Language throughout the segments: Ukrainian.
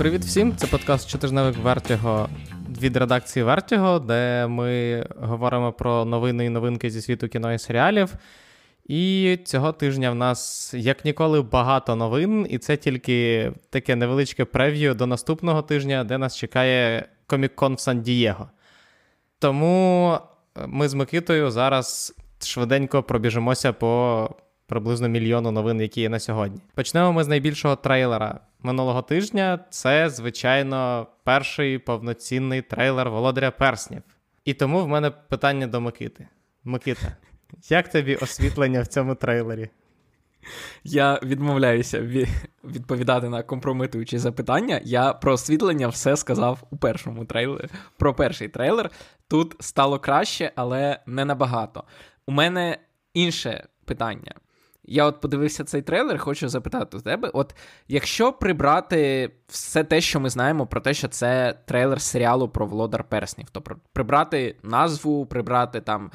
Привіт всім! Це подкаст Чотижневик Вертіго від редакції Вертіго, де ми говоримо про новини і новинки зі світу кіно і серіалів. І цього тижня в нас, як ніколи, багато новин, і це тільки таке невеличке прев'ю до наступного тижня, де нас чекає Комік-кон в Сан-Дієго. Тому ми з Микитою зараз швиденько пробіжимося по приблизно мільйону новин, які є на сьогодні. Почнемо ми з найбільшого трейлера минулого тижня. Це, звичайно, перший повноцінний трейлер Володаря Перснів. І тому в мене питання до Микити. Микита, як тобі освітлення в цьому трейлері? Я відмовляюся відповідати на компрометуючі запитання. Я про освітлення все сказав у першому трейлері. Про перший трейлер. Тут стало краще, але не набагато. У мене інше питання. Я от подивився цей трейлер, хочу запитати у тебе: от якщо прибрати все те, що ми знаємо про те, що це трейлер серіалу про Володар Перснів, то прибрати назву, прибрати там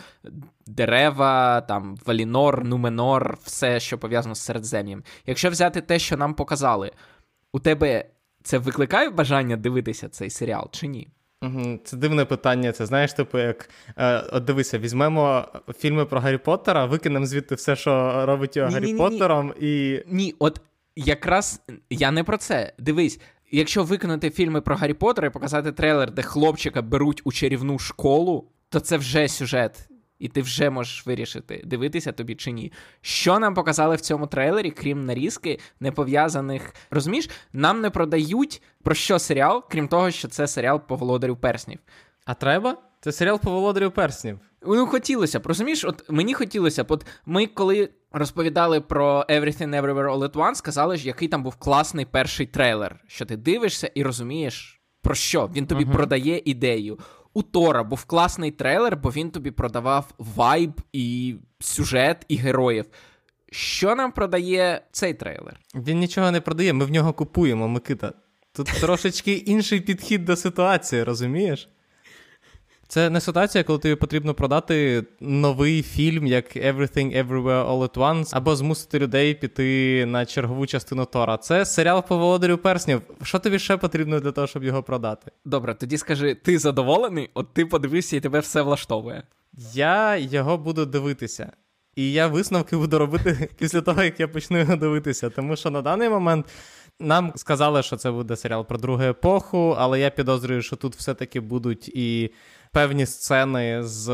дерева, там Валінор, Нуменор, все, що пов'язано з Середзем'ям. Якщо взяти те, що нам показали, у тебе це викликає бажання дивитися цей серіал чи ні? Це дивне питання. Це знаєш, типу, як е, от дивися, візьмемо фільми про Гаррі Поттера, викинемо звідти все, що робить його Гаррі Поттером, і. Ні, от якраз я не про це. Дивись, якщо викинути фільми про Гаррі Поттера і показати трейлер, де хлопчика беруть у чарівну школу, то це вже сюжет і ти вже можеш вирішити, дивитися тобі чи ні. Що нам показали в цьому трейлері, крім нарізки, не пов'язаних. Розумієш, нам не продають про що серіал, крім того, що це серіал по володарю перснів. А треба? Це серіал по володарю перснів. Ну, хотілося б, розумієш, от мені хотілося б. От ми коли розповідали про Everything Everywhere All at Once, сказали ж, який там був класний перший трейлер, що ти дивишся і розумієш, про що він тобі uh-huh. продає ідею у Тора був класний трейлер, бо він тобі продавав вайб і сюжет, і героїв. Що нам продає цей трейлер? Він нічого не продає, ми в нього купуємо, Микита. Тут трошечки інший підхід до ситуації, розумієш? Це не ситуація, коли тобі потрібно продати новий фільм, як Everything Everywhere All at Once, або змусити людей піти на чергову частину Тора. Це серіал по володарю перснів. Що тобі ще потрібно для того, щоб його продати? Добре, тоді скажи, ти задоволений? От ти подивився і тебе все влаштовує. Я його буду дивитися. І я висновки буду робити після того, як я почну його дивитися. Тому що на даний момент нам сказали, що це буде серіал про другу епоху, але я підозрюю, що тут все-таки будуть і певні сцени з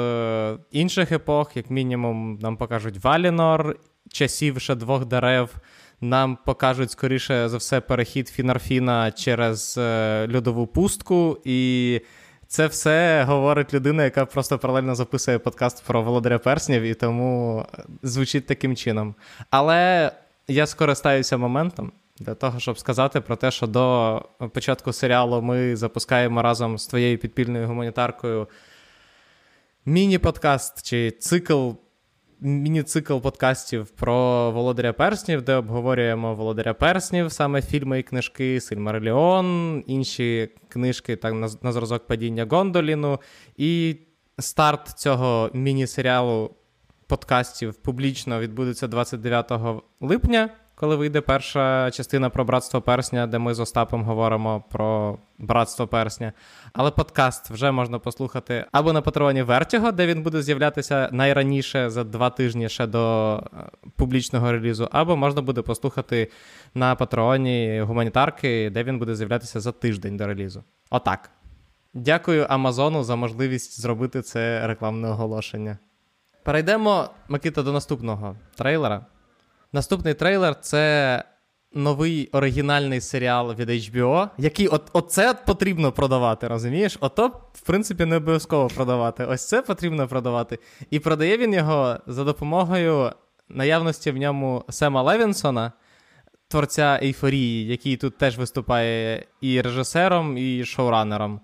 інших епох, як мінімум, нам покажуть Валінор, часів ще двох дерев. Нам покажуть, скоріше за все, перехід Фінарфіна через е, льодову пустку. І це все говорить людина, яка просто паралельно записує подкаст про Володаря Перснів, і тому звучить таким чином. Але я скористаюся моментом для того, щоб сказати про те, що до початку серіалу ми запускаємо разом з твоєю підпільною гуманітаркою міні-подкаст чи цикл. Міні-цикл подкастів про Володаря Перснів, де обговорюємо Володаря Перснів, саме фільми і книжки, Сильмареліон, інші книжки так, на, на зразок падіння Гондоліну. І старт цього міні-серіалу подкастів публічно відбудеться 29 липня коли вийде перша частина про братство персня, де ми з Остапом говоримо про братство персня. Але подкаст вже можна послухати або на патреоні Вертіго, де він буде з'являтися найраніше за два тижні ще до е, публічного релізу, або можна буде послухати на патреоні гуманітарки, де він буде з'являтися за тиждень до релізу. Отак. Дякую Амазону за можливість зробити це рекламне оголошення. Перейдемо, Микита, до наступного трейлера. Наступний трейлер це новий оригінальний серіал від HBO, який от, оце потрібно продавати, розумієш? Ото, в принципі, не обов'язково продавати. Ось це потрібно продавати. І продає він його за допомогою наявності в ньому Сема Левінсона, творця ейфорії, який тут теж виступає і режисером, і шоуранером.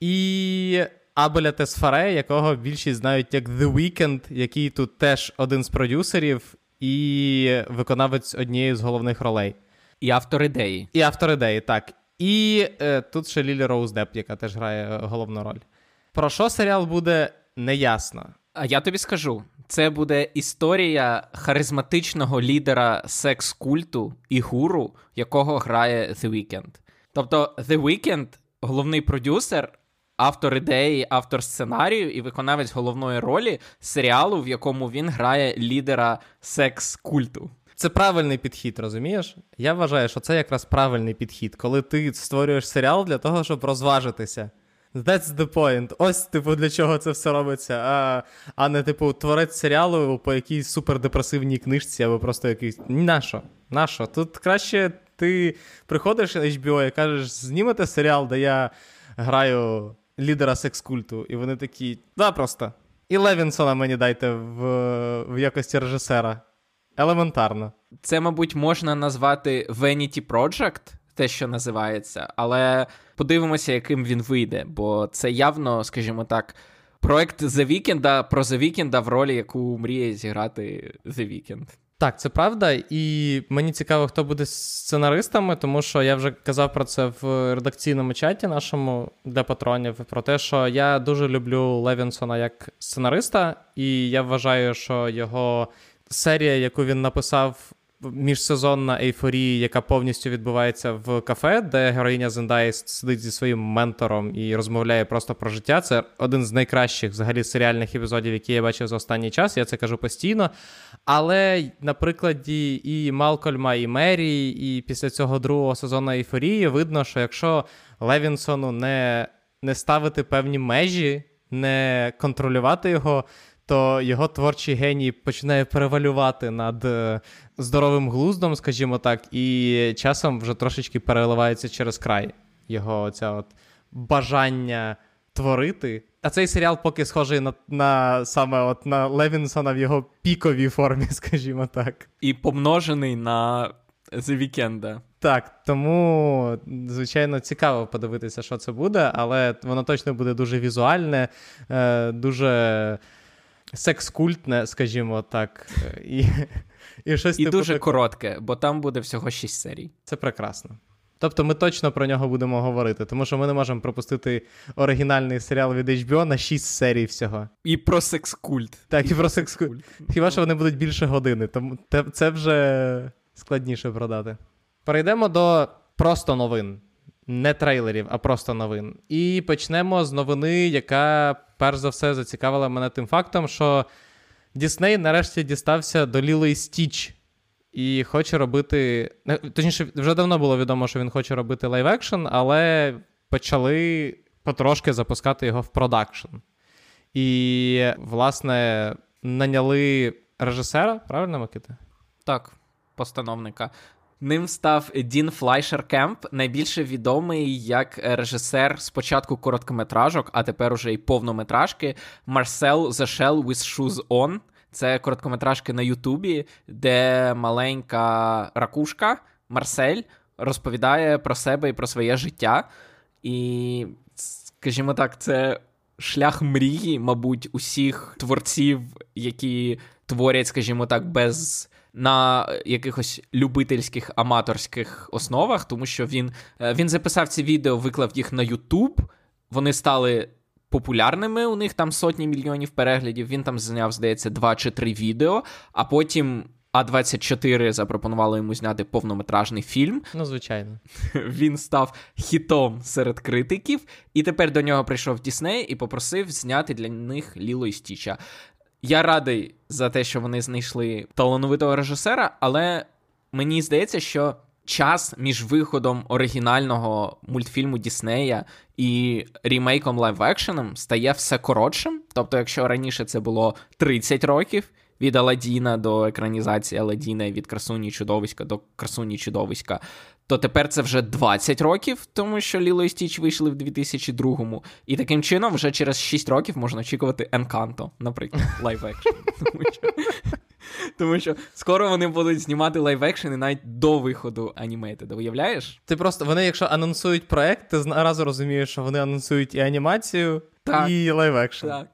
І. Абеля Тесфаре, якого більшість знають як The Weeknd, який тут теж один з продюсерів, і виконавець однієї з головних ролей. І автор ідеї. І автор ідеї, так. І е, тут ще Лілі Роуз Депп, яка теж грає головну роль. Про що серіал буде неясно. А я тобі скажу: це буде історія харизматичного лідера секс-культу і гуру, якого грає The Weeknd. Тобто, The Weeknd — головний продюсер, автор ідеї, автор сценарію і виконавець головної ролі серіалу, в якому він грає лідера секс-культу. Це правильний підхід, розумієш? Я вважаю, що це якраз правильний підхід, коли ти створюєш серіал для того, щоб розважитися. That's the point. Ось, типу, для чого це все робиться, а а не, типу, творець серіалу по якійсь супердепресивній книжці або просто якийсь. Нащо? Нащо? Тут краще ти приходиш на HBO і кажеш, знімете серіал, де я граю лідера секс-культу, і вони такі, да, просто. І Левінсона мені дайте в, в якості режисера. Елементарно. Це, мабуть, можна назвати Vanity Project, те, що називається, але подивимося, яким він вийде, бо це явно, скажімо так, проект The Weeknd про The Weeknd в ролі, яку мріє зіграти The Weeknd. Так, це правда, і мені цікаво, хто буде сценаристами, тому що я вже казав про це в редакційному чаті нашому для патронів. Про те, що я дуже люблю Левінсона як сценариста, і я вважаю, що його серія, яку він написав. Міжсезонна ейфорія, яка повністю відбувається в кафе, де героїня Зендаї сидить зі своїм ментором і розмовляє просто про життя. Це один з найкращих взагалі серіальних епізодів, які я бачив за останній час. Я це кажу постійно. Але на прикладі і Малкольма, і Мері, і після цього другого сезону ейфорії видно, що якщо Левінсону не, не ставити певні межі, не контролювати його то його творчий геній починає перевалювати над е, здоровим глуздом, скажімо так, і часом вже трошечки переливається через край його оця от бажання творити. А цей серіал поки схожий на на саме от на Левінсона в його піковій формі, скажімо так. І помножений на The Weeknd. Так, тому, звичайно, цікаво подивитися, що це буде, але воно точно буде дуже візуальне, е, дуже секс-культне, скажімо так. І і, щось і типу дуже так... коротке, бо там буде всього 6 серій. Це прекрасно. Тобто ми точно про нього будемо говорити, тому що ми не можемо пропустити оригінальний серіал від HBO на 6 серій всього. І про секс-культ. Так, і про секс-культ. Хіба що вони будуть більше години, тому це вже складніше продати. Перейдемо до просто новин не трейлерів, а просто новин. І почнемо з новини, яка перш за все зацікавила мене тим фактом, що Дісней нарешті дістався до Ліло і Стіч. І хоче робити. Точніше, вже давно було відомо, що він хоче робити лайв-екшн, але почали потрошки запускати його в продакшн. І, власне, наняли режисера, правильно, Микита? Так, постановника. Ним став Дін Флайшер Кемп, найбільше відомий як режисер спочатку короткометражок, а тепер уже й повнометражки Marcel The Shell with Shoes On. Це короткометражки на Ютубі, де маленька ракушка Марсель розповідає про себе і про своє життя. І, скажімо так, це шлях мрії, мабуть, усіх творців, які творять, скажімо так, без на якихось любительських аматорських основах, тому що він е, він записав ці відео, виклав їх на YouTube, вони стали популярними. У них там сотні мільйонів переглядів. Він там зняв, здається, два чи три відео, а потім. А24 запропонували йому зняти повнометражний фільм. Ну, звичайно. Він став хітом серед критиків, і тепер до нього прийшов Дісней і попросив зняти для них Ліло і Стіча. Я радий за те, що вони знайшли талановитого режисера, але мені здається, що час між виходом оригінального мультфільму Діснея і рімейком лайв-екшеном стає все коротшим. Тобто, якщо раніше це було 30 років. Від Аладдіна до екранізації Аладдіна, від красуні чудовиська до красуні чудовиська, то тепер це вже 20 років, тому що Ліло і Стіч вийшли в 2002-му. І таким чином, вже через 6 років можна очікувати Енканто, наприклад, лайв-екшн. Тому що скоро вони будуть знімати лайв-екшени навіть до виходу animated а, уявляєш? Ти просто вони, якщо анонсують проект, ти одразу розумієш, що вони анонсують і анімацію, так. і лайв-екшн. Так.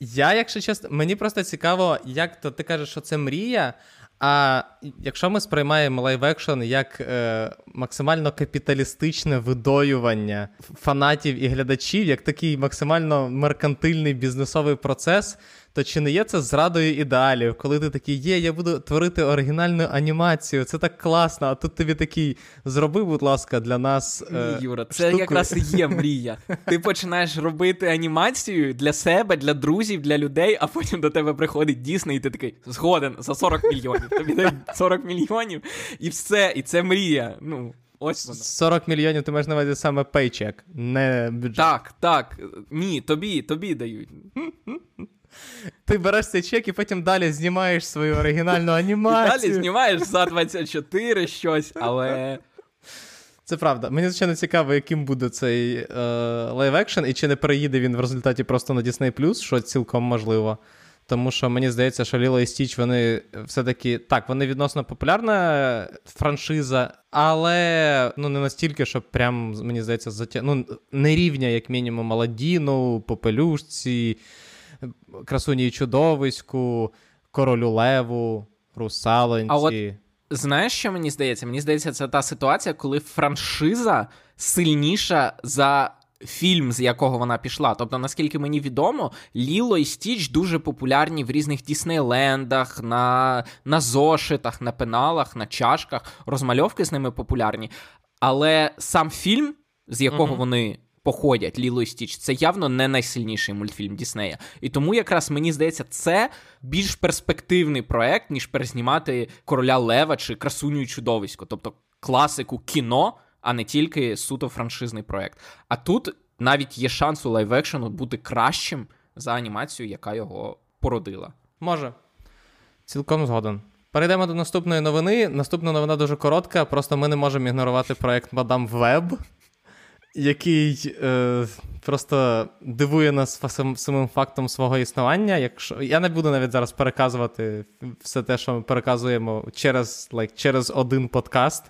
Я, якщо чесно, мені просто цікаво, як то ти кажеш, що це мрія. А якщо ми сприймаємо лайв-екшн як е, максимально капіталістичне видоювання фанатів і глядачів, як такий максимально меркантильний бізнесовий процес, то чи не є це зрадою ідеалів, коли ти такий є, я буду творити оригінальну анімацію, це так класно, а тут тобі такий зроби, будь ласка, для нас. Ні, е, Юра, це штуку. якраз і є мрія. Ти починаєш робити анімацію для себе, для друзів, для людей, а потім до тебе приходить Дісней, і ти такий згоден за 40 мільйонів. Тобі дають 40 мільйонів, і все, і це мрія. Ну, ось воно. 40 мільйонів ти маєш на увазі саме paycheck, не бюджет. Так, так. Ні, тобі, тобі дають. Ти береш цей чек і потім далі знімаєш свою оригінальну І анімацію. далі знімаєш за 24 щось, але. Це правда. Мені звичайно цікаво, яким буде цей е, лайв-екшен, і чи не переїде він в результаті просто на Disney+, що цілком можливо. Тому що мені здається, що Ліло і Стіч, вони все-таки так, вони відносно популярна франшиза, але ну не настільки, що прям, мені здається, затя... ну, не рівня, як мінімум, Аладдіну, Попелюшці, Красуні і Чудовиську, Королю Леву, Русалонці. А от Знаєш, що мені здається? Мені здається, це та ситуація, коли франшиза сильніша за фільм, з якого вона пішла. Тобто, наскільки мені відомо, Ліло і Стіч дуже популярні в різних Діснейлендах, на, на зошитах, на пеналах, на чашках. Розмальовки з ними популярні. Але сам фільм, з якого Мгм. вони. Походять Ліло і Стіч, це явно не найсильніший мультфільм Діснея. І тому якраз мені здається, це більш перспективний проект, ніж перезнімати короля Лева чи красуню і чудовисько, тобто класику кіно, а не тільки суто франшизний проект. А тут навіть є шанс у лайв-екшену бути кращим за анімацію, яка його породила. Може. Цілком згоден. Перейдемо до наступної новини. Наступна новина дуже коротка, просто ми не можемо ігнорувати проект Мадам Веб, який е, просто дивує нас самим фактом свого існування. Якщо... Я не буду навіть зараз переказувати все те, що ми переказуємо через, like, через один подкаст.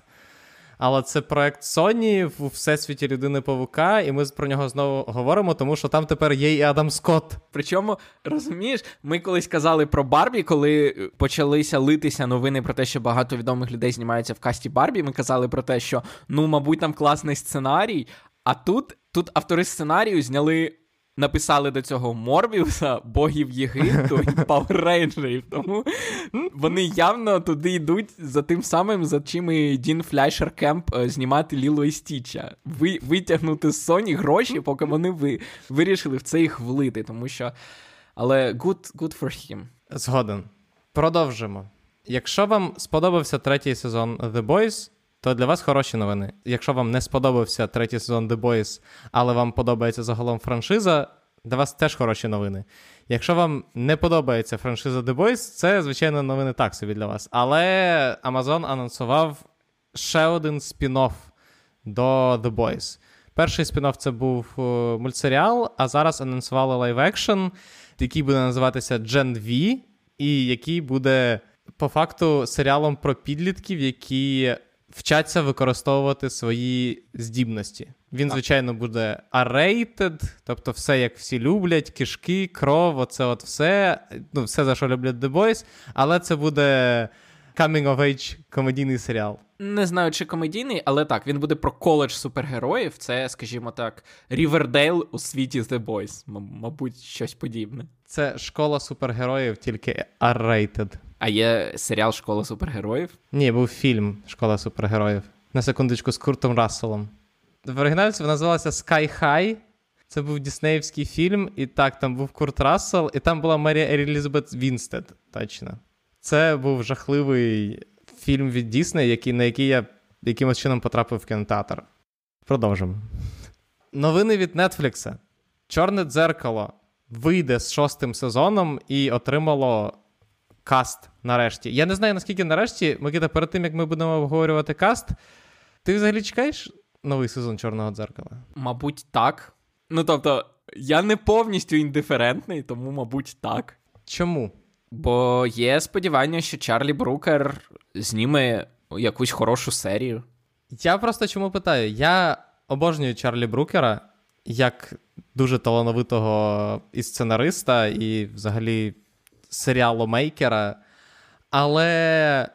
Але це проект Sony в всесвіті людини Павука, і ми про нього знову говоримо, тому що там тепер є і Адам Скотт. Причому, розумієш, ми колись казали про Барбі, коли е, почалися литися новини про те, що багато відомих людей знімаються в касті Барбі. Ми казали про те, що ну, мабуть, там класний сценарій. А тут, тут автори сценарію зняли. Написали до цього Морбіуса, богів Єгипту і Пауеррейнджерів. Тому вони явно туди йдуть за тим самим, за чим і Дін Флайшер Кемп е, знімати Ліло і Стіча. Ви, витягнути з Sony гроші, поки вони ви, вирішили в це їх влити. Тому що. Але good, good for him. Згоден. Продовжимо. Якщо вам сподобався третій сезон The Boys, то для вас хороші новини. Якщо вам не сподобався третій сезон The Boys, але вам подобається загалом франшиза, для вас теж хороші новини. Якщо вам не подобається франшиза The Boys, це, звичайно, новини так собі для вас. Але Amazon анонсував ще один спін-офф до The Boys. Перший спін-офф це був е, мультсеріал, а зараз анонсували лайв-екшн, який буде називатися Gen V, і який буде по факту серіалом про підлітків, які вчаться використовувати свої здібності. Він, звичайно, буде R-rated, тобто все, як всі люблять, кишки, кров, оце от все, ну, все, за що люблять The Boys, але це буде coming of age комедійний серіал. Не знаю, чи комедійний, але так, він буде про коледж супергероїв. Це, скажімо так, Рівердейл у світі The Boys. М- мабуть, щось подібне. Це школа супергероїв, тільки R-rated. А є серіал Школа супергероїв. Ні, був фільм Школа супергероїв. На секундочку з Куртом Расселом. В оригіналі вона називалася Sky High. Це був діснеївський фільм, і так, там був Курт Рассел, і там була Мері Елізабет Вінстед. Точно. Це був жахливий фільм від Дісней, який, на який я якимось чином потрапив в кінотеатр. Продовжимо. Новини від Нетфлікса. Чорне дзеркало вийде з шостим сезоном і отримало каст нарешті. Я не знаю, наскільки нарешті, Микита, перед тим як ми будемо обговорювати каст, ти взагалі чекаєш новий сезон Чорного дзеркала? Мабуть, так. Ну тобто, я не повністю індиферентний, тому, мабуть, так. Чому? Бо є сподівання, що Чарлі Брукер зніме якусь хорошу серію. Я просто чому питаю? Я обожнюю Чарлі Брукера як дуже талановитого і сценариста, і взагалі серіаломейкера. Але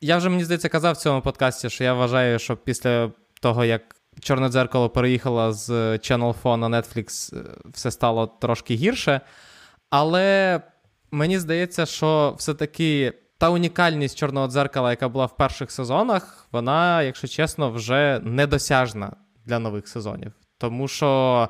я вже, мені здається, казав в цьому подкасті, що я вважаю, що після того, як Чорне дзеркало переїхало з Channel 4 на Netflix, е, все стало трошки гірше. Але мені здається, що все-таки та унікальність чорного дзеркала, яка була в перших сезонах, вона, якщо чесно, вже недосяжна для нових сезонів. Тому що.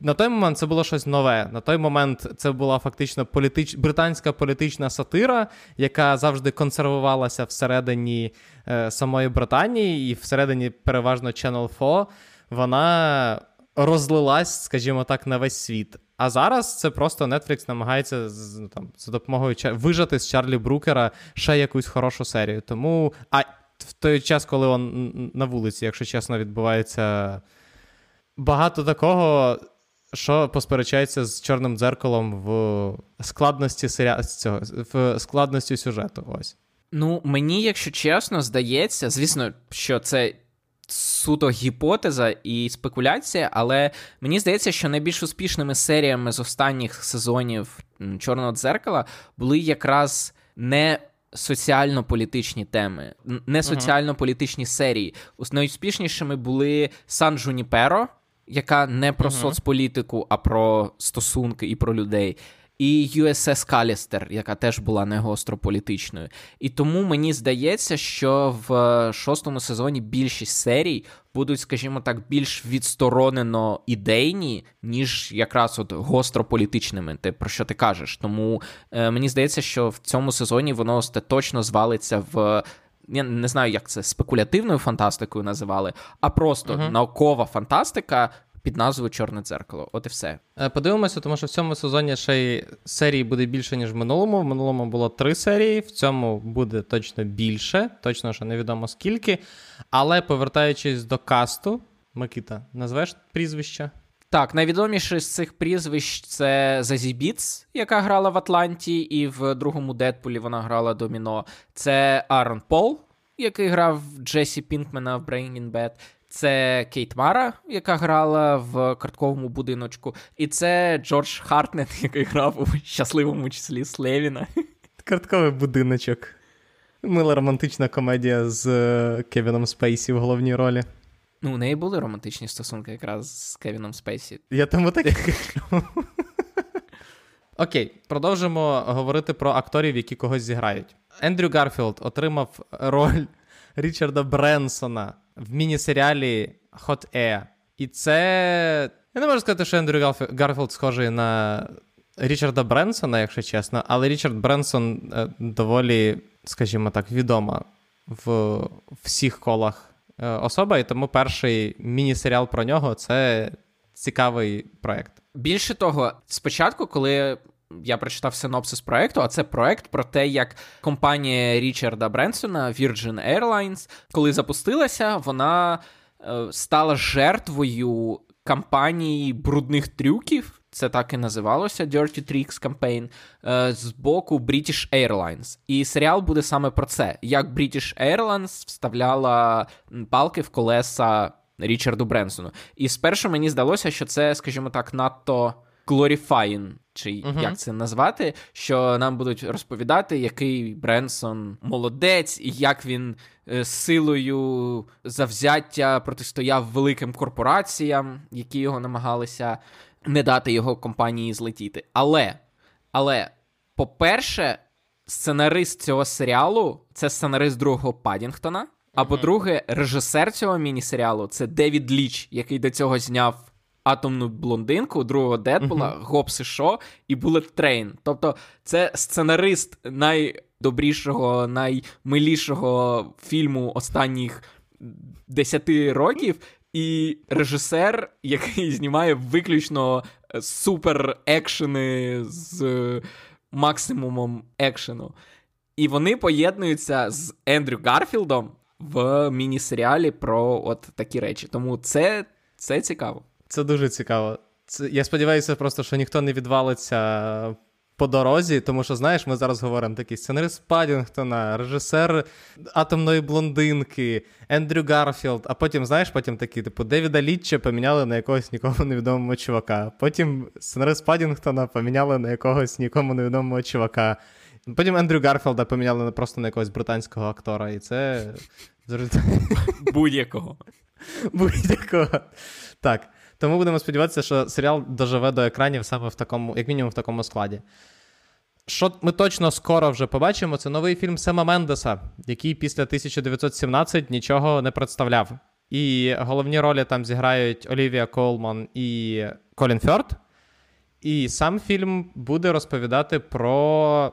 На той момент це було щось нове. На той момент це була фактично політич... британська політична сатира, яка завжди консервувалася всередині е, самої Британії і всередині переважно Channel 4. Вона розлилась, скажімо так, на весь світ. А зараз це просто Netflix намагається ну, там, за допомогою вижати з Чарлі Брукера ще якусь хорошу серію. Тому а в той час, коли он на вулиці, якщо чесно, відбувається багато такого, що посперечається з чорним дзеркалом в складності серіа... цього, в складності сюжету. Ось. Ну, мені, якщо чесно, здається, звісно, що це суто гіпотеза і спекуляція, але мені здається, що найбільш успішними серіями з останніх сезонів Чорного дзеркала були якраз не. Соціально-політичні теми, не соціально-політичні серії. Найуспішнішими були Сан Жуніперо, яка не про uh-huh. соцполітику, а про стосунки і про людей і USS Калістер, яка теж була не гостро політичною. І тому мені здається, що в е, шостому сезоні більшість серій будуть, скажімо так, більш відсторонено ідейні, ніж якраз от гостро політичними. Ти про що ти кажеш? Тому е, мені здається, що в цьому сезоні воно остаточно звалиться в. Я не знаю, як це спекулятивною фантастикою називали, а просто uh-huh. наукова фантастика, під назвою Чорне дзеркало. От і все. Е, подивимося, тому що в цьому сезоні ще й серій буде більше, ніж в минулому. В минулому було три серії, в цьому буде точно більше, точно що невідомо скільки. Але повертаючись до касту, Микита, назвеш прізвища? Так, найвідоміше з цих прізвищ це Зазі Біц, яка грала в Атланті, і в другому Дедпулі вона грала Доміно. Це Аарон Пол, який грав Джесі Пінкмена в Breaking Bad. Це Кейт Мара, яка грала в картковому будиночку, і це Джош Хартнетт, який грав у щасливому числі Слевіна. Картковий будиночок. Мила романтична комедія з е, Кевіном Спейсі в головній ролі. Ну, у неї були романтичні стосунки якраз з Кевіном Спейсі. Я тому так. Окей, продовжимо говорити про акторів, які когось зіграють. Ендрю Гарфілд отримав роль Річарда Бренсона в міні-серіалі Hot Air. І це. Я не можу сказати, що Ендрю Гарфілд схожий на Річарда Бренсона, якщо чесно, але Річард Бренсон е, доволі, скажімо так, відома в всіх колах особа, і тому перший міні-серіал про нього це цікавий проєкт. Більше того, спочатку, коли я прочитав синопсис проекту, а це проект про те, як компанія Річарда Бренсона Virgin Airlines, коли запустилася, вона е, стала жертвою кампанії брудних трюків. Це так і називалося Dirty Tricks Campaign, е, з боку British Airlines. І серіал буде саме про це: як British Airlines вставляла палки в колеса Річарду Бренсону. І спершу мені здалося, що це, скажімо так, надто glorifying чи uh-huh. як це назвати, що нам будуть розповідати, який Бренсон молодець, і як він е, силою завзяття протистояв великим корпораціям, які його намагалися не дати його компанії злетіти. Але, але, по-перше, сценарист цього серіалу це сценарист другого Падінгтона. А по-друге, режисер цього міні-серіалу це Девід Ліч, який до цього зняв атомну блондинку, другого Дедпула, uh-huh. Гопс і Шо і Булет Трейн. Тобто, це сценарист найдобрішого, наймилішого фільму останніх десяти років. І режисер, який знімає виключно супер екшени з максимумом екшену. І вони поєднуються з Ендрю Гарфілдом в міні-серіалі про от такі речі. Тому це, це цікаво. Це дуже цікаво. Це, Я сподіваюся, просто що ніхто не відвалиться по дорозі, тому що, знаєш, ми зараз говоримо такий сценарист Падінгтона, режисер атомної блондинки, Ендрю Гарфілд, а потім, знаєш, потім такі, типу, Девіда Літча поміняли на якогось нікому невідомого чувака. Потім сценарист Падінгтона поміняли на якогось нікому невідомого чувака. Потім Ендрю Гарфілда поміняли просто на якогось британського актора. І це. Будь-якого. Будь-якого. Так. Тому будемо сподіватися, що серіал доживе до екранів саме в такому, як мінімум, в такому складі. Що ми точно скоро вже побачимо, це новий фільм Сема Мендеса, який після 1917 нічого не представляв. І головні ролі там зіграють Олівія Колман і Колін Фьорд. І сам фільм буде розповідати про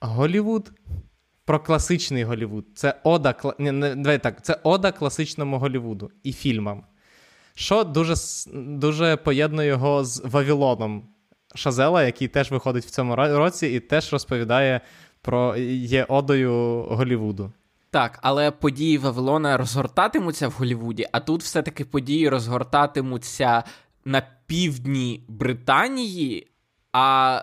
Голівуд, про класичний Голівуд. Це ода не, не, давай так, це ода класичному Голівуду і фільмам. Що дуже дуже поєднує його з Вавилоном Шазела, який теж виходить в цьому році і теж розповідає про є одою Голівуду. Так, але події Вавилона розгортатимуться в Голівуді, а тут все-таки події розгортатимуться на півдні Британії, а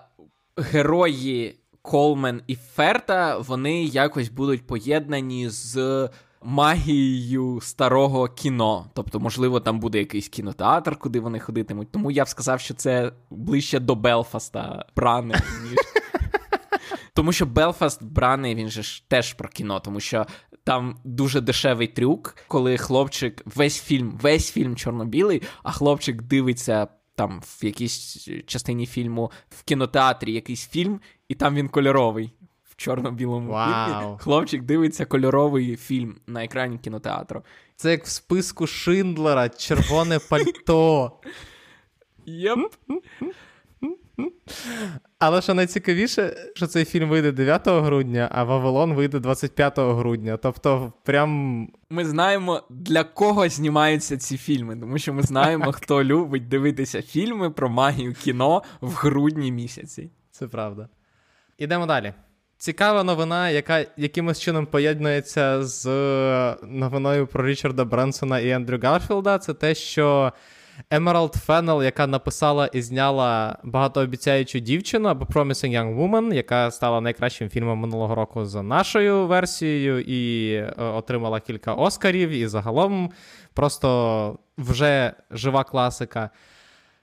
герої Колмен і Ферта вони якось будуть поєднані з магією старого кіно. Тобто, можливо, там буде якийсь кінотеатр, куди вони ходитимуть. Тому я б сказав, що це ближче до Белфаста брани, ніж. Тому що Белфаст браний, він же ж теж про кіно, тому що там дуже дешевий трюк, коли хлопчик весь фільм, весь фільм чорно-білий, а хлопчик дивиться там в якійсь частині фільму в кінотеатрі якийсь фільм, і там він кольоровий. В чорно-білому wow. фільмі. Хлопчик дивиться кольоровий фільм на екрані кінотеатру. Це як в списку Шиндлера, червоне пальто. Єп. Але що найцікавіше, що цей фільм вийде 9 грудня, а Вавилон вийде 25 грудня. Тобто, прям. Ми знаємо, для кого знімаються ці фільми, тому що ми знаємо, хто любить дивитися фільми про магію кіно в грудні місяці. Це правда. Ідемо далі. Цікава новина, яка якимось чином поєднується з новиною про Річарда Бренсона і Ендрю Гарфілда, це те, що Emerald Fennel, яка написала і зняла багатообіцяючу дівчину або Promising Young Woman, яка стала найкращим фільмом минулого року за нашою версією, і е, отримала кілька Оскарів, і загалом просто вже жива класика.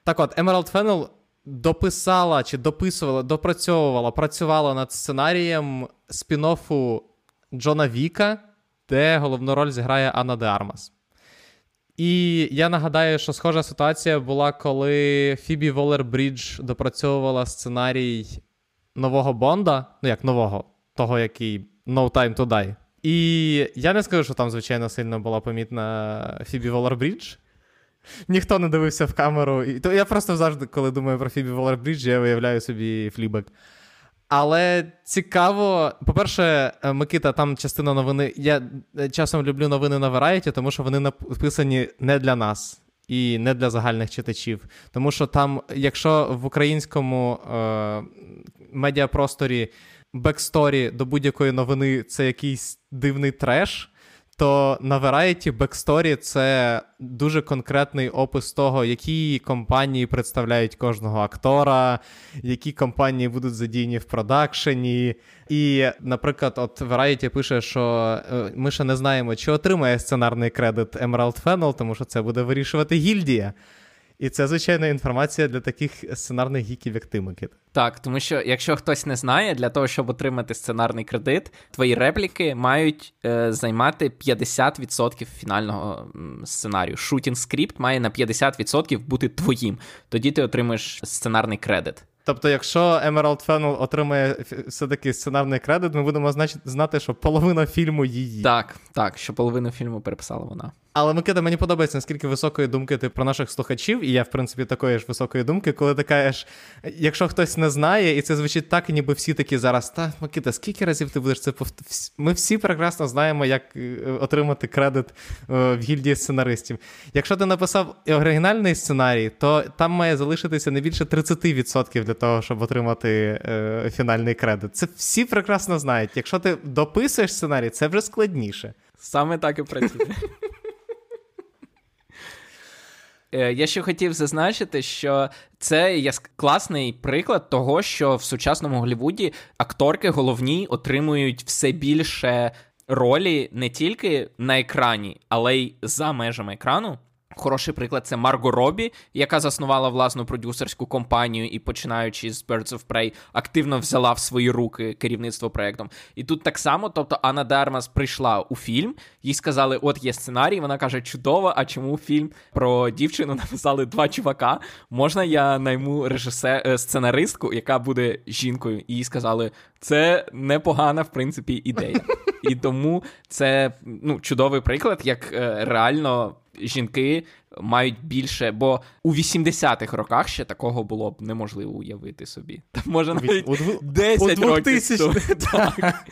Так от, Емеральд Феннел дописала чи дописувала, допрацьовувала, працювала над сценарієм спін-оффу Джона Віка, де головну роль зіграє Анна Де Армас. І я нагадаю, що схожа ситуація була, коли Фібі Волер Брідж допрацьовувала сценарій нового Бонда, ну як нового, того, який No Time to Die. І я не скажу, що там, звичайно, сильно була помітна Фібі Волер Брідж. Ніхто не дивився в камеру. І, то Я просто завжди, коли думаю про Фібі Волер Брідж, я уявляю собі Флібег. Але цікаво, по-перше, е, Микита, там частина новини. Я е, часом люблю новини на Variety, тому що вони написані не для нас і не для загальних читачів. Тому що там, якщо в українському е- медіапросторі бексторі до будь-якої новини це якийсь дивний треш то на Variety Backstory це дуже конкретний опис того, які компанії представляють кожного актора, які компанії будуть задіяні в продакшені. І, наприклад, от Variety пише, що е, ми ще не знаємо, чи отримає сценарний кредит Emerald Fennel, тому що це буде вирішувати гільдія. І це, звичайно, інформація для таких сценарних гіків, як ти, Микит. Так, тому що якщо хтось не знає, для того, щоб отримати сценарний кредит, твої репліки мають е, займати 50% фінального сценарію. Шутінг скрипт має на 50% бути твоїм. Тоді ти отримаєш сценарний кредит. Тобто, якщо Emerald Fennel отримає все-таки сценарний кредит, ми будемо знати, що половина фільму її. Так, так, що половину фільму переписала вона. Але Микита, мені подобається, наскільки високої думки ти про наших слухачів, і я, в принципі, такої ж високої думки, коли ти кажеш, якщо хтось не знає, і це звучить так, ніби всі такі зараз. Та Микита, скільки разів ти будеш це повторювати? Ми всі прекрасно знаємо, як е, отримати кредит е, в гільдії сценаристів. Якщо ти написав оригінальний сценарій, то там має залишитися не більше 30% для того, щоб отримати е, фінальний кредит. Це всі прекрасно знають. Якщо ти дописуєш сценарій, це вже складніше. Саме так і працює. Е, я ще хотів зазначити, що це є класний приклад того, що в сучасному Голлівуді акторки головні отримують все більше ролі не тільки на екрані, але й за межами екрану. Хороший приклад це Марго Робі, яка заснувала власну продюсерську компанію і, починаючи з Birds of Prey, активно взяла в свої руки керівництво проектом. І тут так само, тобто Анна Дармас прийшла у фільм, їй сказали: от є сценарій. Вона каже: чудово, а чому фільм про дівчину написали два чувака? Можна я найму режисер е, сценаристку, яка буде жінкою? І їй сказали, це непогана, в принципі, ідея. І тому це ну, чудовий приклад, як е, реально жінки мають більше, бо у 80-х роках ще такого було б неможливо уявити собі. Та може навіть у 10 у років. Так,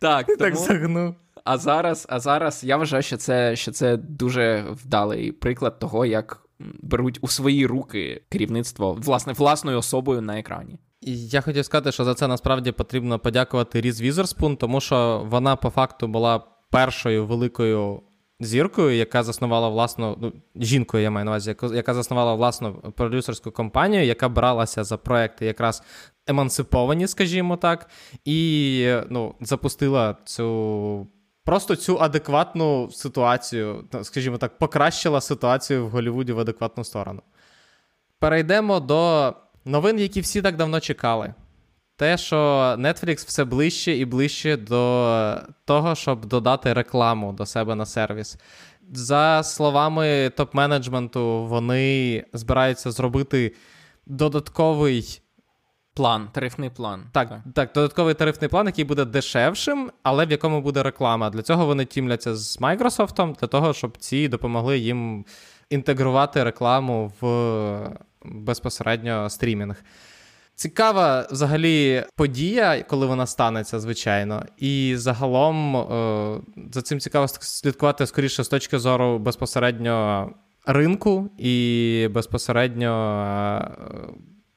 так, тому... так загнув. А зараз, а зараз я вважаю, що це що це дуже вдалий приклад того, як беруть у свої руки керівництво власне власною особою на екрані. Я хотів сказати, що за це насправді потрібно подякувати Різ Візерспун, тому що вона по факту була першою великою зіркою, яка заснувала власну ну, жінкою, я маю на увазі, яка заснувала власну продюсерську компанію, яка бралася за проекти якраз емансиповані, скажімо так, і ну, запустила цю. Просто цю адекватну ситуацію, скажімо так, покращила ситуацію в Голлівуді в адекватну сторону. Перейдемо до новин, які всі так давно чекали те, що Netflix все ближче і ближче до того, щоб додати рекламу до себе на сервіс. За словами топ-менеджменту, вони збираються зробити додатковий. План, тарифний план. Так, так, так, додатковий тарифний план, який буде дешевшим, але в якому буде реклама. Для цього вони тімляться з Microsoft, для того, щоб ці допомогли їм інтегрувати рекламу в безпосередньо стрімінг. Цікава взагалі подія, коли вона станеться, звичайно. І загалом е, за цим цікаво слідкувати скоріше з точки зору безпосередньо ринку і безпосередньо е,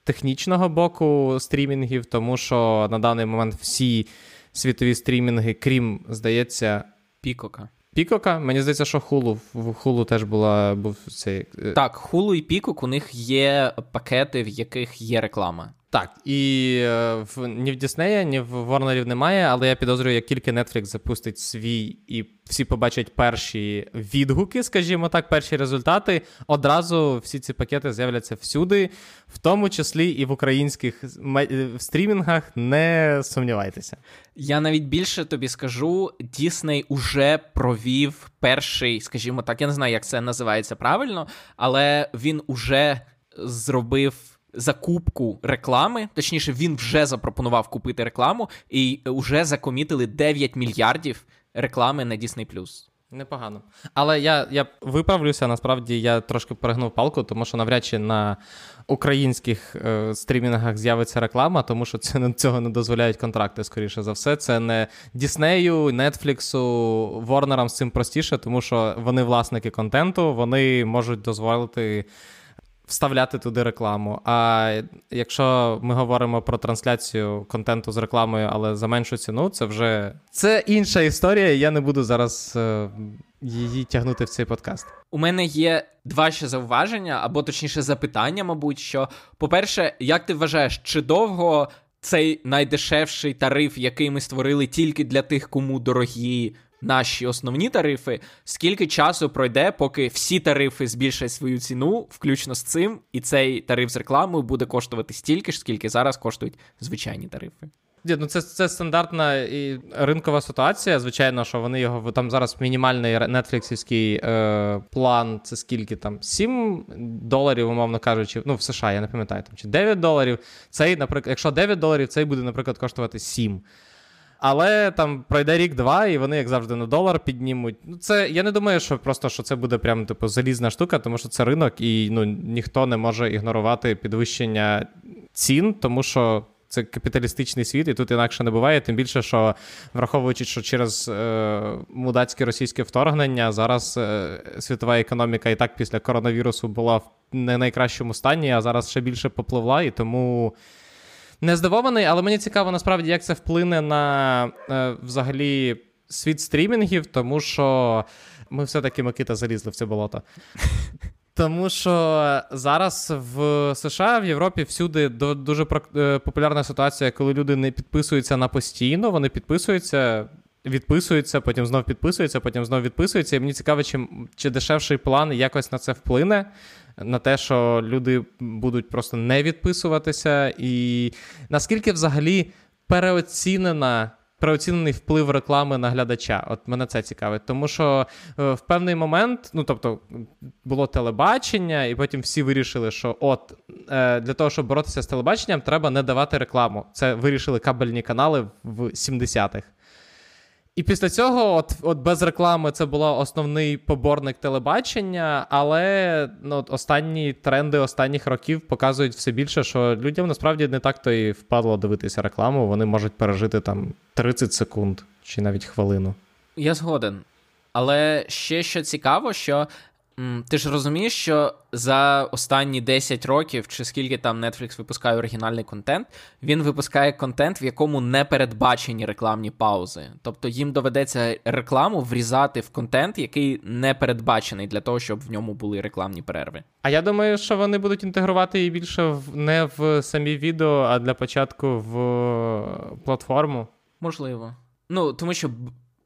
технічного боку стрімінгів, тому що на даний момент всі світові стрімінги, крім, здається, Пікока. Пікока, мені здається, що хулу в хулу теж була був цей. Е, так, хулу і пікок у них є пакети, в яких є реклама. Так, і е, в ні в Діснея, ні в Ворнерів немає, але я підозрюю, як тільки Netflix запустить свій і всі побачать перші відгуки, скажімо так, перші результати, одразу всі ці пакети з'являться всюди, в тому числі і в українських е, стрімінгах. Не сумнівайтеся. Я навіть більше тобі скажу, Дісней уже провів перший, скажімо так, я не знаю, як це називається правильно, але він уже зробив закупку реклами, точніше, він вже запропонував купити рекламу, і вже закомітили 9 мільярдів реклами на Disney+. Непогано. Але я я виправлюся, насправді я трошки перегнув палку, тому що навряд чи на українських е, стрімінгах з'явиться реклама, тому що це цього не дозволяють контракти, скоріше за все. Це не Діснею, Нетфліксу, Ворнерам з цим простіше, тому що вони власники контенту, вони можуть дозволити вставляти туди рекламу. А якщо ми говоримо про трансляцію контенту з рекламою, але за меншу ціну, це вже це інша історія. Я не буду зараз е, її тягнути в цей подкаст. У мене є два ще зауваження, або точніше запитання, мабуть, що, по-перше, як ти вважаєш, чи довго. Цей найдешевший тариф, який ми створили тільки для тих, кому дорогі наші основні тарифи, скільки часу пройде, поки всі тарифи збільшать свою ціну, включно з цим, і цей тариф з рекламою буде коштувати стільки ж, скільки зараз коштують звичайні тарифи. Ну це це стандартна і ринкова ситуація. Звичайно, що вони його там зараз мінімальний нетфліксівський е, план. Це скільки там 7 доларів, умовно кажучи. Ну в США я не пам'ятаю там чи 9 доларів. Цей, наприклад, якщо 9 доларів, цей буде, наприклад, коштувати 7. Але там пройде рік-два, і вони, як завжди, на долар піднімуть. Ну, це я не думаю, що просто що це буде прям типу залізна штука, тому що це ринок, і ну ніхто не може ігнорувати підвищення цін, тому що. Це капіталістичний світ, і тут інакше не буває. Тим більше, що враховуючи, що через е, мудацьке російське вторгнення зараз е, світова економіка і так після коронавірусу була в не найкращому стані, а зараз ще більше попливла, і тому не здивований, але мені цікаво насправді, як це вплине на е, взагалі світ стрімінгів, тому що ми все-таки Микита залізли в це болото. Тому що зараз в США, в Європі всюди дуже е, популярна ситуація, коли люди не підписуються на постійно, вони підписуються відписуються, потім знов підписуються, потім знов відписуються. І мені цікаво, чи, чи дешевший план якось на це вплине. На те, що люди будуть просто не відписуватися, і наскільки взагалі переоцінена переоцінений вплив реклами на глядача. От мене це цікавить. Тому що е, в певний момент, ну тобто, було телебачення, і потім всі вирішили, що от е, для того, щоб боротися з телебаченням, треба не давати рекламу. Це вирішили кабельні канали в 70-х. І після цього, от от без реклами, це був основний поборник телебачення, але ну, останні тренди останніх років показують все більше, що людям насправді не так то і впадло дивитися рекламу. Вони можуть пережити там 30 секунд чи навіть хвилину. Я згоден. Але ще що цікаво, що ти ж розумієш, що за останні 10 років, чи скільки там Netflix випускає оригінальний контент, він випускає контент, в якому не передбачені рекламні паузи. Тобто їм доведеться рекламу врізати в контент, який не передбачений для того, щоб в ньому були рекламні перерви. А я думаю, що вони будуть інтегрувати її більше в не в самі відео, а для початку в платформу. Можливо. Ну, тому що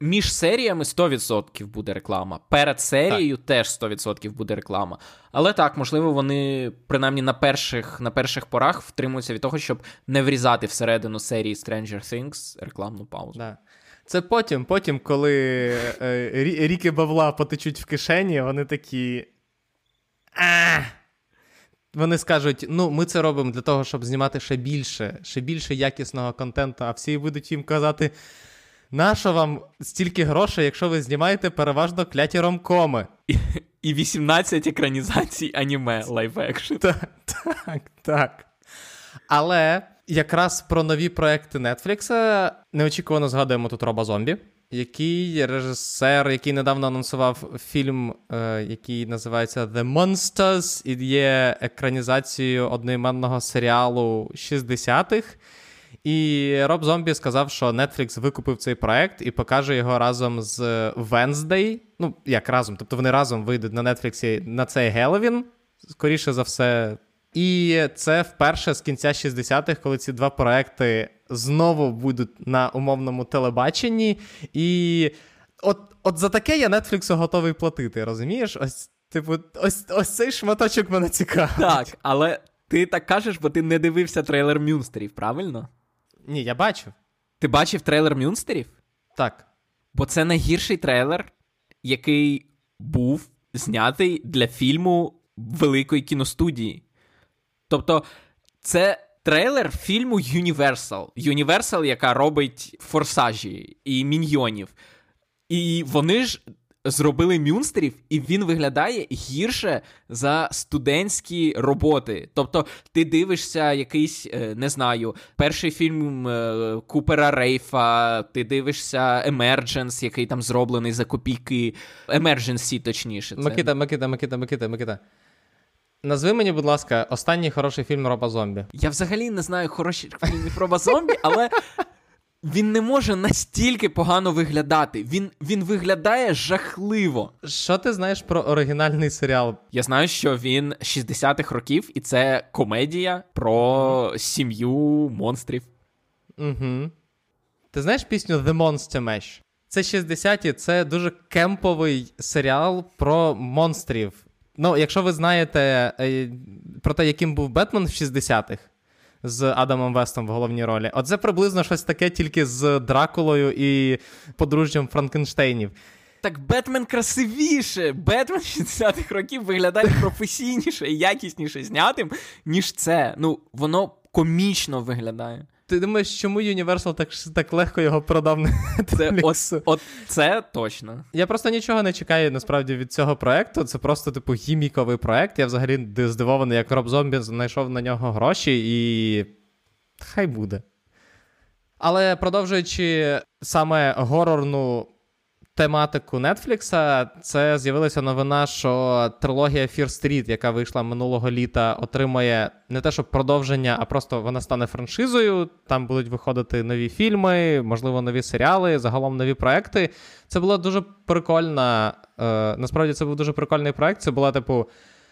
між серіями 100% буде реклама. Перед серією так. теж 100% буде реклама. Але так, можливо, вони принаймні на перших на перших порах втримуються від того, щоб не врізати всередину серії Stranger Things рекламну паузу. Да. Це потім, потім, коли е, ріки бавла потечуть в кишені, вони такі. А! Вони скажуть: ну, ми це робимо для того, щоб знімати ще більше, ще більше якісного контенту, а всі будуть їм казати. Нащо вам стільки грошей, якщо ви знімаєте переважно кляті ромкоми? І, і 18 екранізацій аніме лайв екшн. Так, так, так. Але якраз про нові проекти Netflix неочікувано згадуємо тут Роба Зомбі, який режисер, який недавно анонсував фільм, е, який називається The Monsters, і є екранізацією одноіменного серіалу 60-х. І Роб Зомбі сказав, що Netflix викупив цей проект і покаже його разом з Wednesday. Ну, як разом, тобто вони разом вийдуть на Netflix на цей Геловін, скоріше за все. І це вперше з кінця 60-х, коли ці два проекти знову будуть на умовному телебаченні. І от от за таке я Netflix готовий платити, розумієш? Ось, типу, ось ось цей шматочок мене цікавить. Так, але ти так кажеш, бо ти не дивився трейлер Мюнстерів, правильно? Ні, я бачив. Ти бачив трейлер Мюнстерів? Так. Бо це найгірший трейлер, який був знятий для фільму великої кіностудії. Тобто, це трейлер фільму Universal. Universal, яка робить форсажі і міньйонів. І вони ж зробили Мюнстерів, і він виглядає гірше за студентські роботи. Тобто, ти дивишся якийсь, е, не знаю, перший фільм е, Купера Рейфа, ти дивишся Emergence, який там зроблений за копійки. Emergency, точніше. Це. Микита, Микита, Микита, Микита, Микита. Назви мені, будь ласка, останній хороший фільм Роба Зомбі. Я взагалі не знаю хороших фільмів Роба Зомбі, але він не може настільки погано виглядати. Він він виглядає жахливо. Що ти знаєш про оригінальний серіал? Я знаю, що він 60-х років, і це комедія про сім'ю монстрів. Угу. Ти знаєш пісню The Monster Mash? Це 60-ті, це дуже кемповий серіал про монстрів. Ну, якщо ви знаєте е, про те, яким був Бетмен в 60-х з Адамом Вестом в головній ролі. Оце приблизно щось таке тільки з Дракулою і подружжям Франкенштейнів. Так Бетмен красивіше. Бетмен 60-х років виглядає професійніше і якісніше знятим, ніж це. Ну, воно комічно виглядає. Ти думаєш, чому Universal так так легко його продав на Це от, от це точно. Я просто нічого не чекаю насправді від цього проекту. Це просто, типу, гіміковий проект. Я взагалі здивований, як Роб Зомбі знайшов на нього гроші, і хай буде. Але продовжуючи саме горорну тематику Нетфлікса, це з'явилася новина, що трилогія Fear Street, яка вийшла минулого літа, отримає не те, що продовження, а просто вона стане франшизою. Там будуть виходити нові фільми, можливо, нові серіали, загалом нові проекти. Це була дуже прикольна. Е, насправді це був дуже прикольний проект. Це була, типу,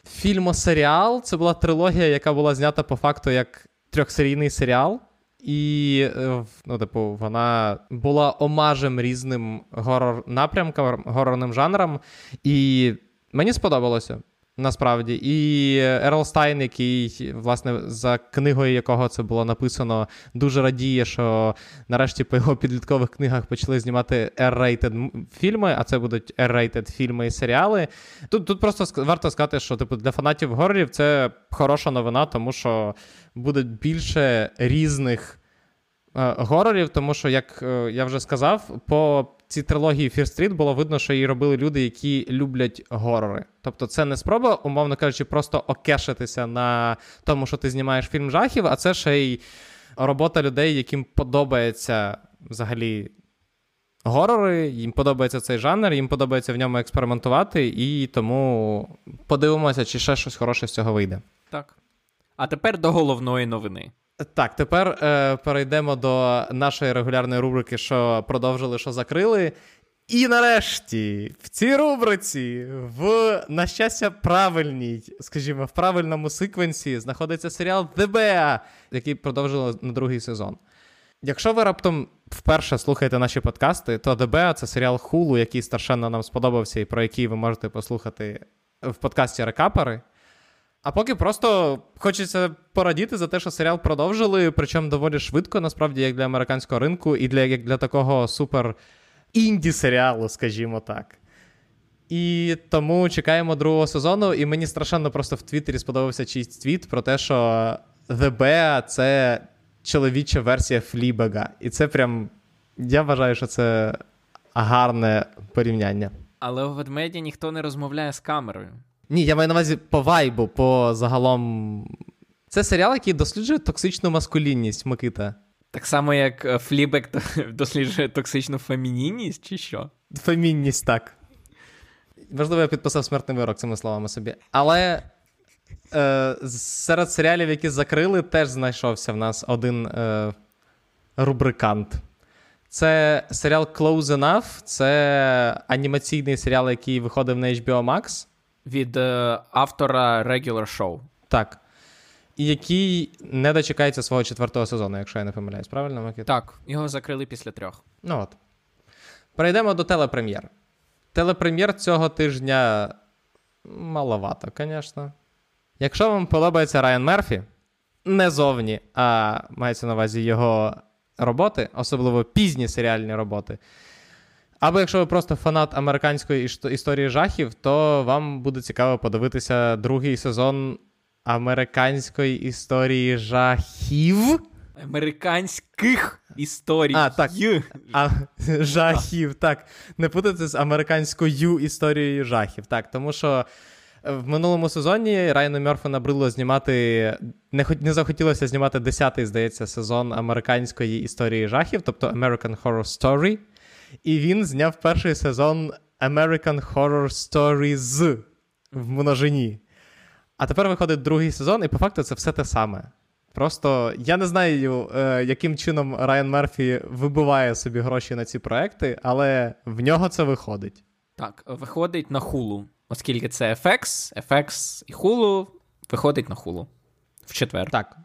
фільмосеріал. Це була трилогія, яка була знята по факту як трьохсерійний серіал. І, е, ну, типу, вона була омажем різним горор напрямкам, горорним жанрам. І мені сподобалося. Насправді, і Ерл Стайн, який, власне, за книгою якого це було написано, дуже радіє, що нарешті по його підліткових книгах почали знімати R-rated фільми, а це будуть R-rated фільми і серіали. Тут тут просто варто сказати, що типу, для фанатів горорів це хороша новина, тому що буде більше різних е, горорів, тому що, як е, я вже сказав, по цій трилогії Fear Street було видно, що її робили люди, які люблять горори. Тобто, це не спроба, умовно кажучи, просто окешитися на тому, що ти знімаєш фільм жахів, а це ще й робота людей, яким подобається взагалі. Горори, їм подобається цей жанр, їм подобається в ньому експериментувати, і тому подивимося, чи ще щось хороше з цього вийде. Так. А тепер до головної новини. Так, тепер е, перейдемо до нашої регулярної рубрики, що продовжили, що закрили. І нарешті в цій рубриці, в, на щастя, правильній, скажімо, в правильному секвенсі знаходиться серіал ДБА, який продовжили на другий сезон. Якщо ви раптом вперше слухаєте наші подкасти, то ДБА це серіал Хулу, який страшенно нам сподобався, і про який ви можете послухати в подкасті Рекапери. А поки просто хочеться порадіти за те, що серіал продовжили, причому доволі швидко, насправді, як для американського ринку, і для як для такого супер інді серіалу, скажімо так. І тому чекаємо другого сезону, і мені страшенно просто в Твіттері сподобався чийсь твіт про те, що The Bear — це чоловіча версія Флібега. І це прям. Я вважаю, що це гарне порівняння. Але у ведмеді ніхто не розмовляє з камерою. Ні, я маю на увазі по вайбу, по загалом. Це серіал, який досліджує токсичну маскулінність Микита. Так само, як е, Флібек досліджує токсичну фемінінність, чи що? Фемінність, так. Важливо, я підписав смертний вирок цими словами собі. Але е, серед серіалів, які закрили, теж знайшовся в нас один е, рубрикант. Це серіал Close Enough. Це анімаційний серіал, який виходив на HBO Max від е, автора Regular Show. Так. І який не дочекається свого четвертого сезону, якщо я не помиляюсь, правильно, Микита? Так, його закрили після трьох. Ну от. Перейдемо до телепрем'єр. Телепрем'єр цього тижня маловато, звісно. Якщо вам подобається Райан Мерфі, не зовні, а мається на увазі його роботи, особливо пізні серіальні роботи. Або якщо ви просто фанат американської історії жахів, то вам буде цікаво подивитися другий сезон американської історії жахів. Американських історій. А, так. А, Жахів, так. Не путати з американською історією жахів. Так, тому що. В минулому сезоні Райану Мерфу набрило знімати. Не не захотілося знімати 10-й, здається, сезон американської історії жахів, тобто American Horror Story. І він зняв перший сезон American Horror Stories в множині. А тепер виходить другий сезон, і по факту це все те саме. Просто я не знаю, е, яким чином Райан Мерфі вибиває собі гроші на ці проекти, але в нього це виходить. Так, виходить на хулу, оскільки це FX, FX і хулу, виходить на хулу в четвер. Так.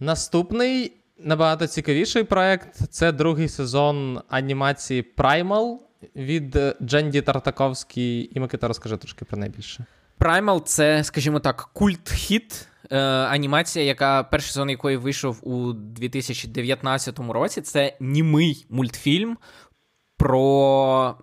Наступний Набагато цікавіший проект це другий сезон анімації Primal від Дженді Тартаковський. І Микита розкажи трошки про неї більше. Primal це, скажімо так, культ-хіт. Е, анімація, яка перший сезон якої вийшов у 2019 році. Це німий мультфільм про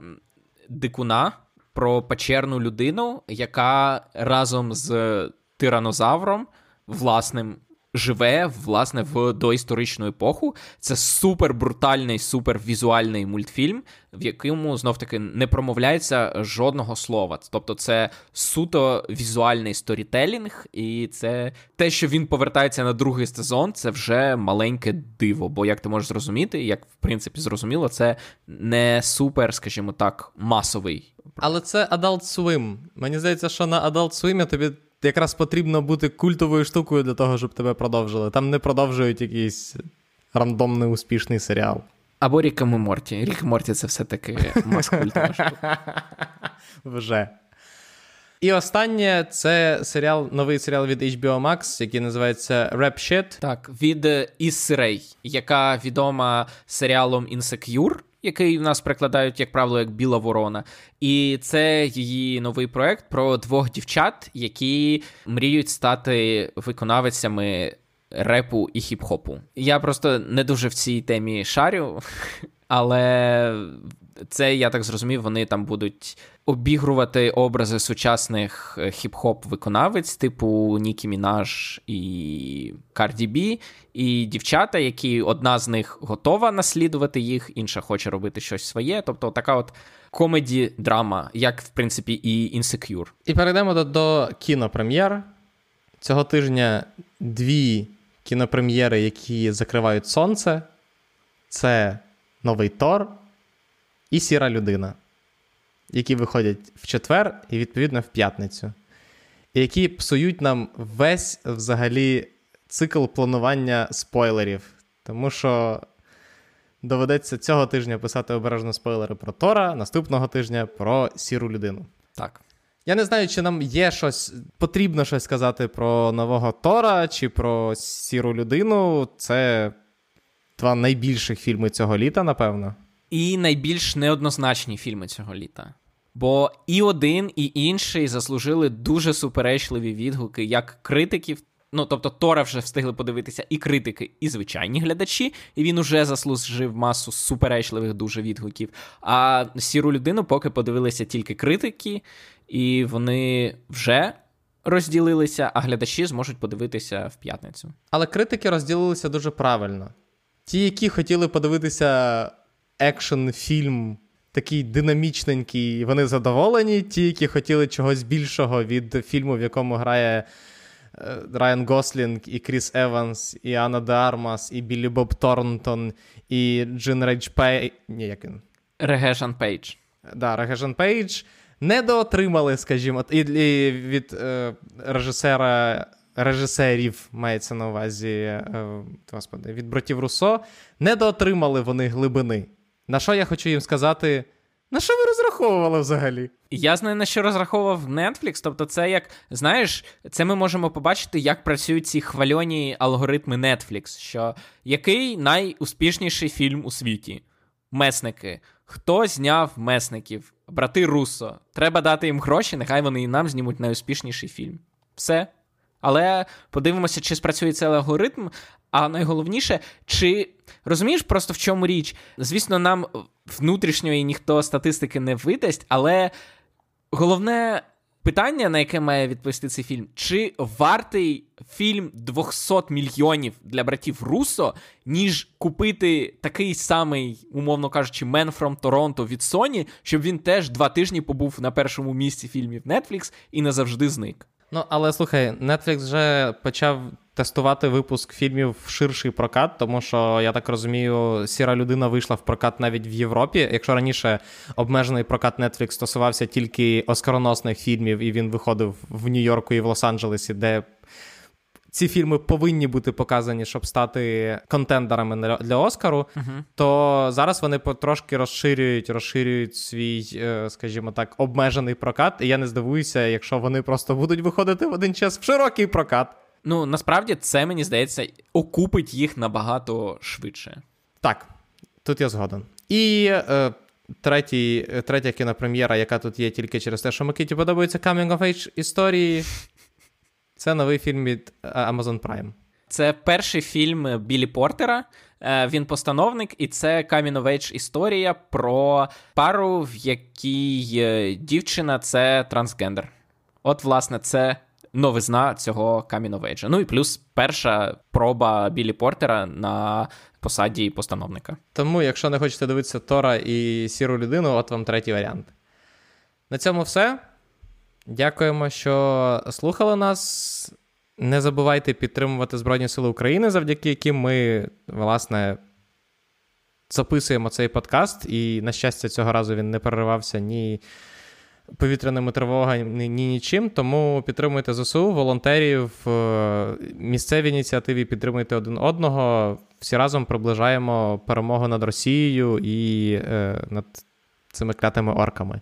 дикуна, про печерну людину, яка разом з тиранозавром власним живе власне в доісторичну епоху. Це супер брутальний, супер візуальний мультфільм, в якому знов таки не промовляється жодного слова. Тобто, це суто візуальний сторітелінг, і це те, що він повертається на другий сезон, це вже маленьке диво. Бо як ти можеш зрозуміти, як в принципі зрозуміло, це не супер, скажімо так, масовий. Але це Adult Swim. Мені здається, що на Adult Swim тобі якраз потрібно бути культовою штукою для того, щоб тебе продовжили. Там не продовжують якийсь рандомний успішний серіал. Або Ріка і Морті. Рік і Морті це все-таки маскультова штука. Вже. І останнє це серіал, новий серіал від HBO Max, який називається Rap Shit. Так, від Іс Рей, яка відома серіалом Insecure, який в нас прикладають, як правило, як Біла Ворона. І це її новий проект про двох дівчат, які мріють стати виконавицями репу і хіп-хопу. Я просто не дуже в цій темі шарю, але це, я так зрозумів, вони там будуть обігрувати образи сучасних е, хіп-хоп-виконавець, типу Нікі Мінаж і Карді Бі, і дівчата, які одна з них готова наслідувати їх, інша хоче робити щось своє. Тобто, така от комеді-драма, як в принципі і Insecure. І перейдемо до, до кінопрем'єр. Цього тижня дві кінопрем'єри, які закривають сонце. Це новий Тор і Сіра людина, які виходять в четвер і, відповідно, в п'ятницю. І які псують нам весь взагалі цикл планування спойлерів. Тому що доведеться цього тижня писати обережно спойлери про Тора, наступного тижня про сіру людину. Так. Я не знаю, чи нам є щось, потрібно щось сказати про нового Тора чи про сіру людину. Це два найбільших фільми цього літа, напевно. І найбільш неоднозначні фільми цього літа. Бо і один, і інший заслужили дуже суперечливі відгуки як критиків. Ну, тобто, Тора вже встигли подивитися і критики, і звичайні глядачі, і він уже заслужив масу суперечливих дуже відгуків. А сіру людину поки подивилися тільки критики, і вони вже розділилися, а глядачі зможуть подивитися в п'ятницю. Але критики розділилися дуже правильно. Ті, які хотіли подивитися екшн фільм такий динамічненький, вони задоволені. Ті, які хотіли чогось більшого від фільму, в якому грає е, Раян Гослінг, і Кріс Еванс, і Анна Де Армас, і Біллі Боб Торнтон, і Джин Реґе Пей... Ні, як він? Регешан Пейдж. Да, Регешан Пейдж. Недоотримали, скажімо, і, і від е, режисера. Режисерів мається на увазі, е, господи, від братів Руссо, недоотримали вони глибини. На що я хочу їм сказати? На що ви розраховували взагалі? Я знаю, на що розраховував Netflix. Тобто, це як знаєш, це ми можемо побачити, як працюють ці хвальоні алгоритми Netflix, що який найуспішніший фільм у світі? Месники. Хто зняв месників? Брати Руссо. Треба дати їм гроші, нехай вони і нам знімуть найуспішніший фільм. Все. Але подивимося, чи спрацює цей алгоритм. А найголовніше, чи розумієш просто в чому річ? Звісно, нам внутрішньої ніхто статистики не видасть, але головне питання, на яке має відповісти цей фільм, чи вартий фільм 200 мільйонів для братів Руссо, ніж купити такий самий, умовно кажучи, Man from Toronto від Sony, щоб він теж два тижні побув на першому місці фільмів Netflix і назавжди зник. Ну, але слухай, Netflix вже почав тестувати випуск фільмів в ширший прокат, тому що, я так розумію, сіра людина вийшла в прокат навіть в Європі. Якщо раніше обмежений прокат Netflix стосувався тільки оскароносних фільмів, і він виходив в Нью-Йорку і в Лос-Анджелесі, де. Ці фільми повинні бути показані, щоб стати контендерами для Оскару, uh-huh. то зараз вони потрошки розширюють, розширюють свій, е, скажімо так, обмежений прокат. І я не здивуюся, якщо вони просто будуть виходити в один час в широкий прокат. Ну, насправді, це, мені здається, окупить їх набагато швидше. Так, тут я згоден. І е, третій, третя кінопрем'єра, яка тут є тільки через те, що Микиті подобаються Coming of Age історії. Це новий фільм від е, Amazon Prime. Це перший фільм Білі Портера. Е, він постановник, і це of історія про пару, в якій е, дівчина це трансгендер. От, власне, це новизна цього каміновейджа. Ну і плюс перша проба Білі Портера на посаді постановника. Тому, якщо не хочете дивитися Тора і сіру людину, от вам третій варіант. На цьому все. Дякуємо, що слухали нас. Не забувайте підтримувати Збройні Сили України, завдяки яким ми, власне, записуємо цей подкаст. І, на щастя, цього разу він не переривався ні повітряними тривогами, ні, ні нічим. Тому підтримуйте ЗСУ, волонтерів, е, місцеві ініціативи підтримуйте один одного. Всі разом приближаємо перемогу над Росією і е, над цими клятими орками.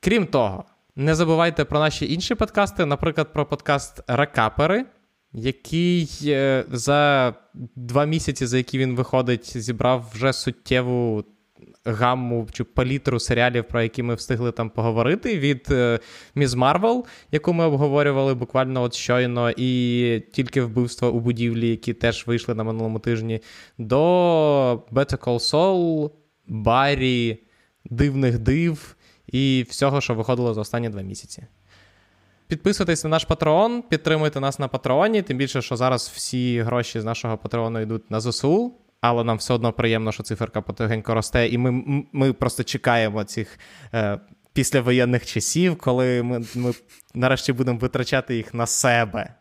Крім того, Не забувайте про наші інші подкасти, наприклад, про подкаст Рекапери, який е, за два місяці, за які він виходить, зібрав вже суттєву гамму чи палітру серіалів, про які ми встигли там поговорити. Від Міз Марвел, яку ми обговорювали буквально от щойно, і тільки вбивства у будівлі, які теж вийшли на минулому тижні, до Better Call Saul, Баррі, Дивних див і всього, що виходило за останні два місяці. Підписуйтесь на наш Патреон, підтримуйте нас на Патреоні, тим більше, що зараз всі гроші з нашого Патреону йдуть на ЗСУ, але нам все одно приємно, що циферка потихеньку росте, і ми ми просто чекаємо цих е, післявоєнних часів, коли ми, ми нарешті будемо витрачати їх на себе.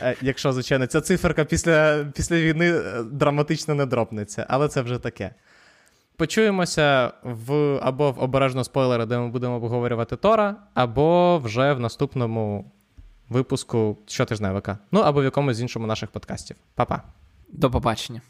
Е, якщо, звичайно, ця циферка після, після війни е, драматично не дропнеться, але це вже таке. Почуємося в або в обережно спойлери, де ми будемо обговорювати Тора, або вже в наступному випуску щотижневика. Ну або в якомусь іншому наших подкастів. Па-па. До побачення.